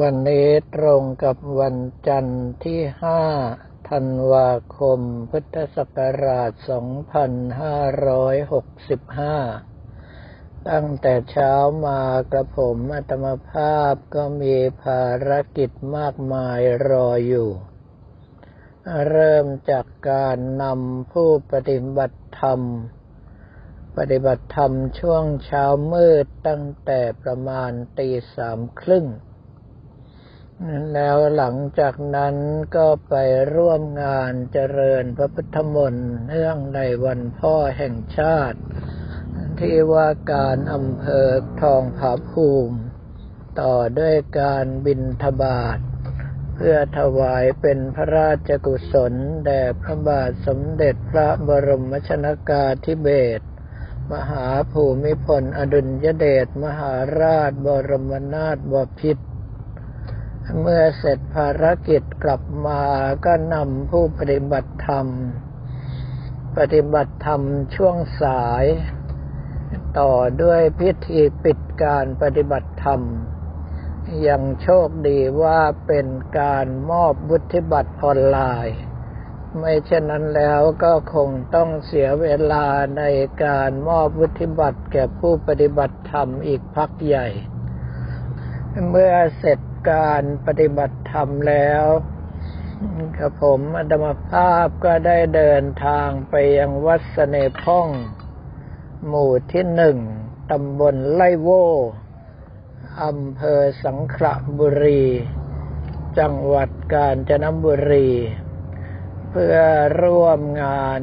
วันนี้ตรงกับวันจันทร์ที่ห้าธันวาคม พุทธศักราช 2565 ตั้งแต่เช้ามากระผมอัตมภาพก็มีภารกิจมากมายรออยู่ เริ่มจากการนำผู้ปฏิบัติธรรมปฏิบัติธรรมช่วงเช้ามืดตั้งแต่ประมาณตีสามครึ่ง แล้วหลังจากนั้นก็ไปร่วมงานเจริญพระพุทธมนต์เนื่องในวันพ่อแห่งชาติ ที่ว่าการอำเภอทองผาภูมิ ต่อด้วยการบินทบาท เพื่อถวายเป็นพระราชกุศล แด่พระบาทสมเด็จพระบรมชนากาธิเบศรมหาภูมิพลอดุลยเดชมหาราชบรมนาถบพิตร เมื่อเสร็จภารกิจกลับมาก็นำผู้ปฏิบัติธรรม ปฏิบัติธรรมช่วงสาย ต่อด้วยพิธีปิดการปฏิบัติธรรม ยังโชคดีว่าเป็นการมอบวุฒิบัตรออนไลน์ ไม่เช่นนั้นแล้วก็คงต้องเสียเวลาในการมอบวุฒิบัตรแก่ผู้ปฏิบัติธรรมอีกพักใหญ่เมื่อเสร็จ การปฏิบัติธรรมแล้วกับผมอดมภาพก็ได้เดินทางไปยังวัดสเนพ่อง หมู่ที่หนึ่งตำบลไล่โวอำเภอสังขละบุรี จังหวัดกาญจนบุรี เพื่อร่วมงาน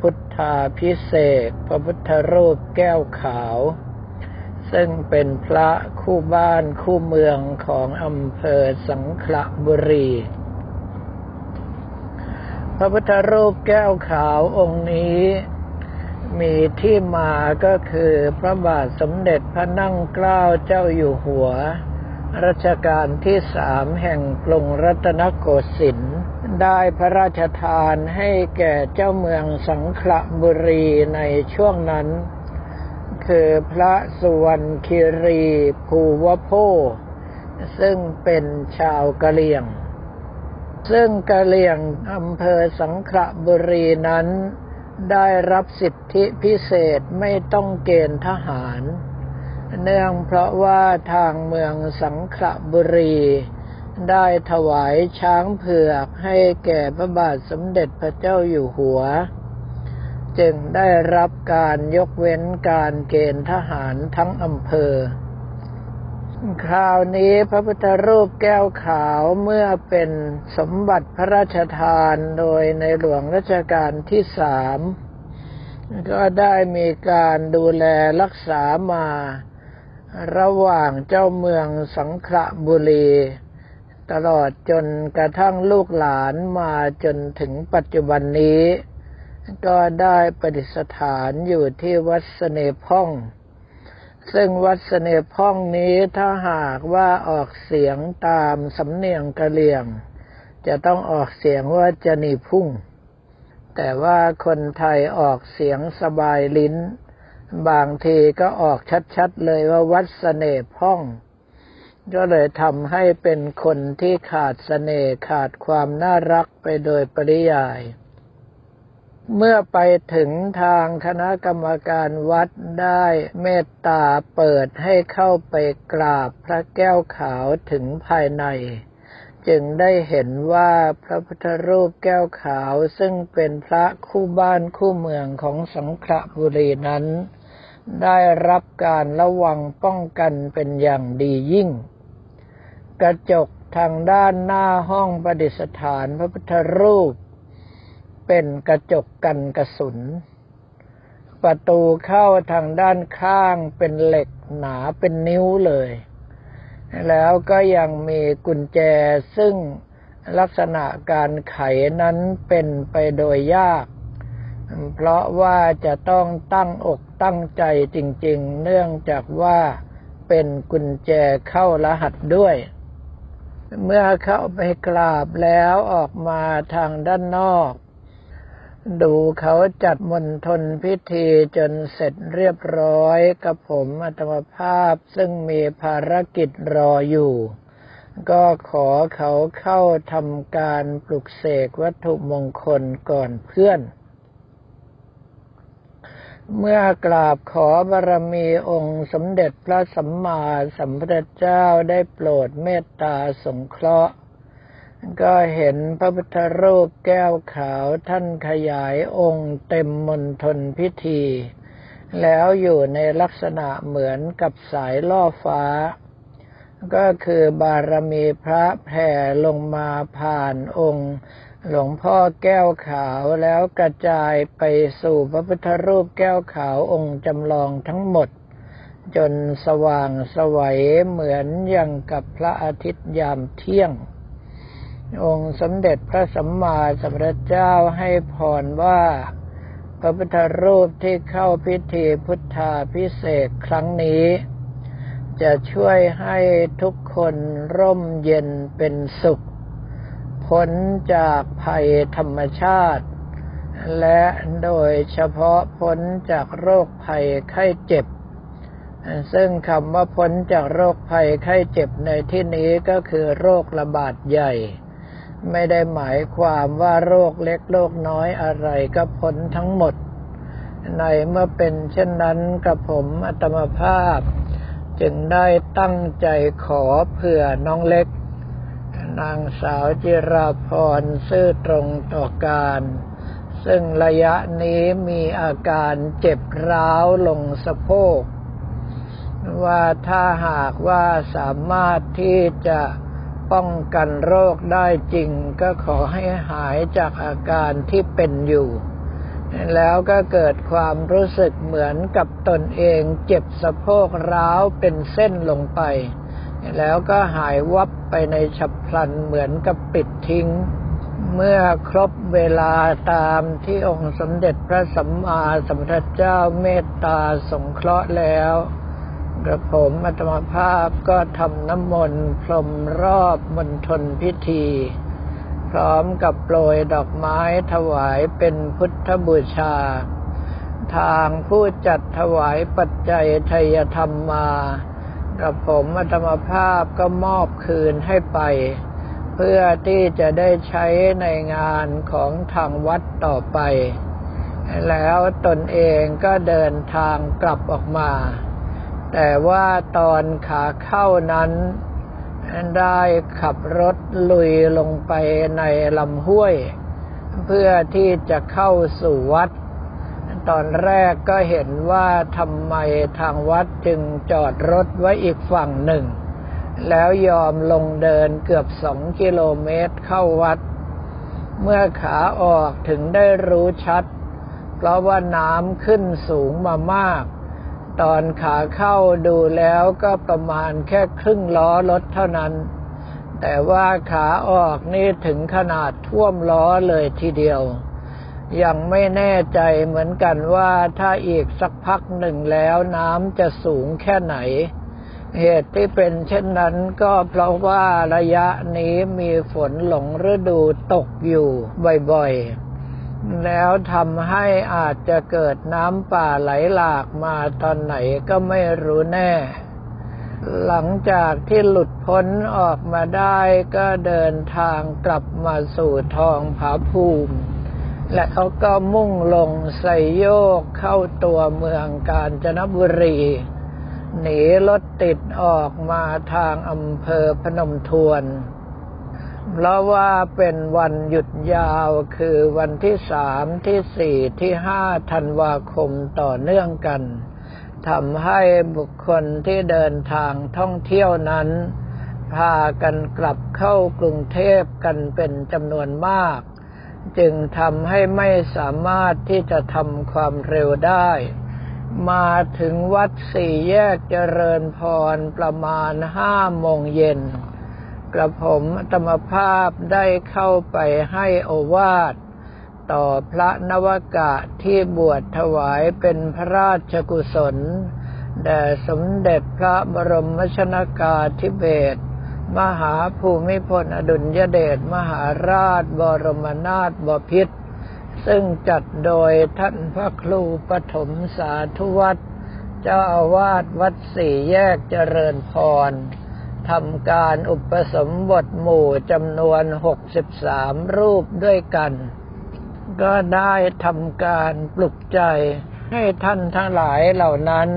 พุทธาพิเศษพระพุทธรูปแก้วขาว ซึ่งเป็นพระคู่บ้านคู่เมืองของอำเภอสังขละบุรี พระพุทธรูปแก้วขาวองค์นี้ มีที่มาก็คือพระบาทสมเด็จพระนั่งเกล้าเจ้าอยู่หัว รัชกาลที่สามแห่งกรุงรัตนโกสินทร์ได้พระราชทานให้แก่เจ้าเมืองสังขละบุรีในช่วงนั้น คือพระสุวรรณคิรีภูวโพซึ่งเป็นชาวกะเหรี่ยง ซึ่งกะเหรี่ยงอำเภอสังขละบุรีนั้น ได้รับสิทธิพิเศษไม่ต้องเกณฑ์ทหาร เนื่องเพราะว่าทางเมืองสังขละบุรีได้ถวายช้างเผือกให้แก่พระบาทสมเด็จพระเจ้าอยู่หัว จึงได้รับการยกเว้นการเกณฑ์ทหารทั้งอำเภอ คราวนี้พระพุทธรูปแก้วขาวเมื่อเป็นสมบัติพระราชทานโดยในหลวงรัชกาลที่สามก็ได้มีการดูแลรักษามา ระหว่างเจ้าเมืองสังขละบุรี ตลอดจนกระทั่งลูกหลานมาจนถึงปัจจุบันนี้ ก็ได้ประดิษฐานอยู่ที่วัดสเนพ่อง ซึ่งวัดสเนพ่องนี้ถ้าหากว่าออกเสียงตามสำเนียงกะเหลี่ยง จะต้องออกเสียงว่าจะนีพุ่ง แต่ว่าคนไทยออกเสียงสบายลิ้น บางทีก็ออกชัดๆเลยว่าวัดสเนพ่องก็เลยทำให้เป็นคนที่ขาดสเสน่ห์ขาดความน่ารักไปโดยปริยาย เมื่อไปถึงทางคณะกรรมการวัดได้เมตตาเปิดให้เข้าไปกราบพระแก้วขาวถึงภายใน จึงได้เห็นว่าพระพุทธรูปแก้วขาวซึ่งเป็นพระคู่บ้านคู่เมืองของสังขละบุรีนั้น ได้รับการระวังป้องกันเป็นอย่างดียิ่ง กระจกทางด้านหน้าห้องประดิษฐานพระพุทธรูป เป็นกระจกกันกระสุน ประตูเข้าทางด้านข้างเป็นเหล็กหนาเป็นนิ้วเลย แล้วก็ยังมีกุญแจซึ่งลักษณะการไขนั้นเป็นไปโดยยาก เพราะว่าจะต้องตั้งอกตั้งใจจริงๆ เนื่องจากว่าเป็นกุญแจเข้ารหัสด้วย เมื่อเข้าไปกราบแล้วออกมาทางด้านนอก ดูเขาจัดมณฑลพิธีจนเสร็จเรียบร้อยกับผมอัตมภาพซึ่งมีภารกิจรออยู่ ก็ขอเขาเข้าทำการปลุกเสกวัตถุมงคลก่อนเพื่อน เมื่อกราบขอบารมีองค์สมเด็จพระสัมมาสัมพุทธเจ้าได้โปรดเมตตาสงเคราะห์ ก็เห็นพระพุทธรูปแก้วขาวท่านขยายองค์เต็มมณฑลพิธี แล้วอยู่ในลักษณะเหมือนกับสายล่อฟ้า ก็คือบารมีพระแผ่ลงมาผ่านองค์ หลวงพ่อแก้วขาวแล้วกระจายไปสู่พระพุทธรูปแก้วขาวองค์จำลองทั้งหมด จนสว่างสวัยเหมือนอย่างกับพระอาทิตย์ยามเที่ยง องค์สมเด็จพระสัมมาสัมพุทธเจ้าให้พรว่า พระพุทธรูปที่เข้าพิธีพุทธาพิเศษครั้งนี้ จะช่วยให้ทุกคนร่มเย็นเป็นสุข พ้นจากภัยธรรมชาติ และโดยเฉพาะพ้นจากโรคภัยไข้เจ็บซึ่งคำว่าพ้นจากโรคภัยไข้เจ็บในที่นี้ก็คือโรคระบาดใหญ่ ไม่ได้หมายความว่าโรคเล็กโรคน้อยอะไรก็พ้นทั้งหมด ในเมื่อเป็นเช่นนั้นกับผมอัตมภาพ จึงได้ตั้งใจขอเผื่อน้องเล็ก นางสาวจิราพรซื่อตรงต่อการ ซึ่งระยะนี้มีอาการเจ็บร้าวลงสะโพก ว่าถ้าหากว่าสามารถที่จะ ป้องกันโรคได้จริง ก็ขอให้หายจากอาการที่เป็นอยู่ แล้วก็เกิดความรู้สึกเหมือนกับตนเองเจ็บสะโพกร้าวเป็นเส้นลงไป แล้วก็หายวับไปในฉับพลันเหมือนกับปิดทิ้ง เมื่อครบเวลาตามที่องค์สมเด็จพระสัมมาสัมพุทธเจ้าเมตตาสงเคราะห์แล้ว กระผมอัตมภาพก็ทำน้ำมนต์พรมรอบมณฑลพิธี พร้อมกับโปรยดอกไม้ถวายเป็นพุทธบูชา ทางผู้จัดถวายปัจจัยทยธรรมมา กระผมอัตมภาพก็มอบคืนให้ไป เพื่อที่จะได้ใช้ในงานของทางวัดต่อไป แล้วตนเองก็เดินทางกลับออกมา แต่ว่าตอนขาเข้านั้นได้ขับรถลุยลงไปในลำห้วย เพื่อที่จะเข้าสู่วัด ตอนแรกก็เห็นว่าทำไมทางวัดจึงจอดรถไว้อีกฝั่งหนึ่ง แล้วยอมลงเดินเกือบสองกิโลเมตรเข้าวัด เมื่อขาออกถึงได้รู้ชัด เพราะว่าน้ำขึ้นสูงมามาก ตอนขาเข้าดูแล้วก็ประมาณแค่ครึ่งล้อรถเท่านั้น แต่ว่าขาออกนี่ถึงขนาดท่วมล้อเลยทีเดียว ยังไม่แน่ใจเหมือนกันว่าถ้าอีกสักพักหนึ่งแล้วน้ำจะสูงแค่ไหน เหตุที่เป็นเช่นนั้นก็เพราะว่าระยะนี้มีฝนหลงฤดูตกอยู่บ่อยๆ แล้วทำให้อาจจะเกิดน้ำป่าไหลหลากมาตอนไหนก็ไม่รู้แน่ หลังจากที่หลุดพ้นออกมาได้ก็เดินทางกลับมาสู่ทองผาภูมิและเขาก็มุ่งลงใส่โยกเข้าตัวเมืองกาญจนบุรี หนีรถติดออกมาทางอำเภอพนมทวน เพราะว่าเป็นวันหยุดยาวคือวันที่สามที่สี่ที่ห้าธันวาคมต่อเนื่องกันทำให้บุคคลที่เดินทางท่องเที่ยวนั้น พากันกลับเข้ากรุงเทพกันเป็นจำนวนมาก จึงทำให้ไม่สามารถที่จะทำความเร็วได้ มาถึงวัดสี่แยกเจริญพรประมาณห้าโมงเย็น กระผมธรรมภาพได้เข้าไปให้โอวาท ต่อพระนวกะที่บวชถวายเป็นพระราชกุศล แด่สมเด็จพระบรมชนากาธิเบศรมหาภูมิพลอดุลยเดชมหาราชบรมนาถบพิตรซึ่งจัดโดยท่านพระครูปฐมสาธุวัตรเจ้าอาวาสวัดสี่แยกเจริญพร ทำการอุปสมบทหมู่จำนวนหกสิบสามรูปด้วยกัน ก็ได้ทำการปลุกใจให้ท่านทั้งหลายเหล่านั้น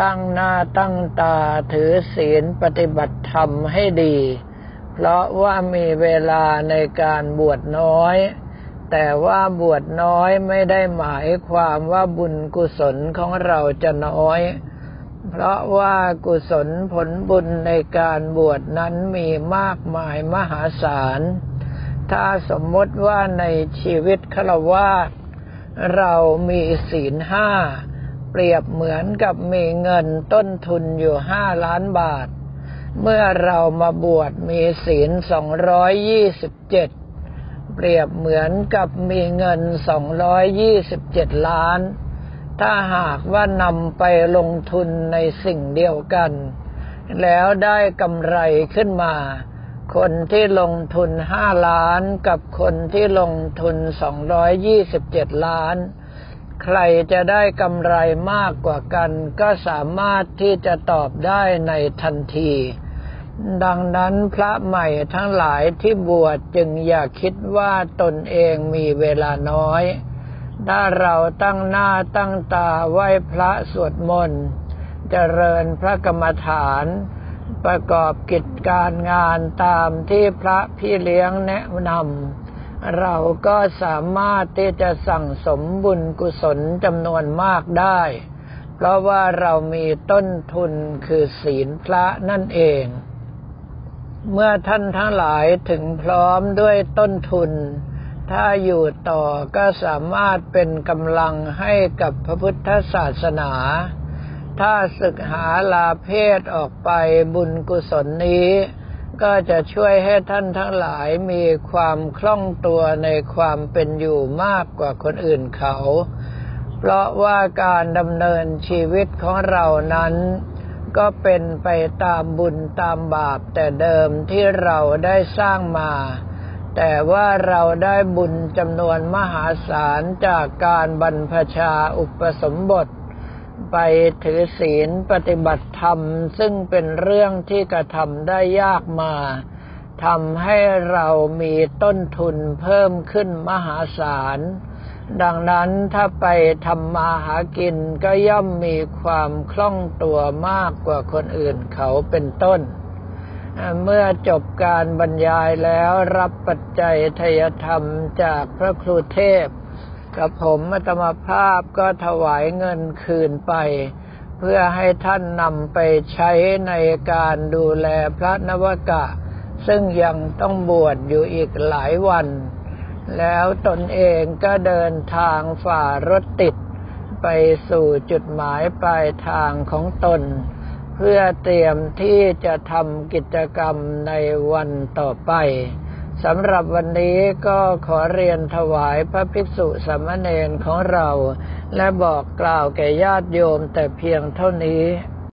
ตั้งหน้าตั้งตาถือศีลปฏิบัติธรรมให้ดี เพราะว่ามีเวลาในการบวชน้อย แต่ว่าบวชน้อยไม่ได้หมายความว่าบุญกุศลของเราจะน้อย เพราะว่ากุศลผลบุญในการบวชนั้นมีมากมายมหาศาล ถ้าสมมติว่าในชีวิตฆราวาสเรามีศีลห้า เปรียบเหมือนกับมีเงินต้นทุนอยู่ห้าล้านบาท เมื่อเรามาบวชมีศีลสองร้อยยี่สิบเจ็ดเปรียบเหมือนกับมีเงินสองร้อยยี่สิบเจ็ดล้าน ถ้าหากว่านำไปลงทุนในสิ่งเดียวกัน แล้วได้กำไรขึ้นมา คนที่ลงทุนห้าล้านกับคนที่ลงทุนสองร้อยยี่สิบเจ็ดล้าน ใครจะได้กำไรมากกว่ากัน ก็สามารถที่จะตอบได้ในทันที ดังนั้นพระใหม่ทั้งหลายที่บวชจึงอย่าคิดว่าตนเองมีเวลาน้อย ถ้าเราตั้งหน้าตั้งตาไหว้พระสวดมนต์เจริญพระกรรมฐาน ประกอบกิจการงานตามที่พระพี่เลี้ยงแนะนำเราก็สามารถที่จะสั่งสมบุญกุศลจำนวนมากได้ เพราะว่าเรามีต้นทุนคือศีลพระนั่นเอง เมื่อท่านทั้งหลายถึงพร้อมด้วยต้นทุน ถ้าอยู่ต่อก็สามารถเป็นกำลังให้กับพระพุทธศาสนา ถ้าศึกหาลาเพศออกไปบุญกุศลนี้ ก็จะช่วยให้ท่านทั้งหลายมีความคล่องตัวในความเป็นอยู่มากกว่าคนอื่นเขา เพราะว่าการดำเนินชีวิตของเรานั้นก็เป็นไปตามบุญตามบาปแต่เดิมที่เราได้สร้างมา แต่ว่าเราได้บุญจำนวนมหาศาลจากการบรรพชาอุปสมบท ไปถือศีลปฏิบัติธรรม ซึ่งเป็นเรื่องที่กระทำได้ยากมาทำให้เรามีต้นทุนเพิ่มขึ้นมหาศาล ดังนั้นถ้าไปทำมาหากินก็ย่อมมีความคล่องตัวมากกว่าคนอื่นเขาเป็นต้น เมื่อจบการบรรยายแล้วรับปัจจัยทยธรรมจากพระครูเทพ กับผมอัตมภาพก็ถวายเงินคืนไป เพื่อให้ท่านนำไปใช้ในการดูแลพระนวกะ ซึ่งยังต้องบวชอยู่อีกหลายวัน แล้วตนเองก็เดินทางฝ่ารถติด ไปสู่จุดหมายปลายทางของตน พื่อเตรียมที่จะทำกิจกรรมในวันต่อไปสำหรับวันนี้ก็ขอเรียนถวายพระภิกษุสามเณรของเรา และบอกกล่าวแก่ญาติโยมแต่เพียงเท่านี้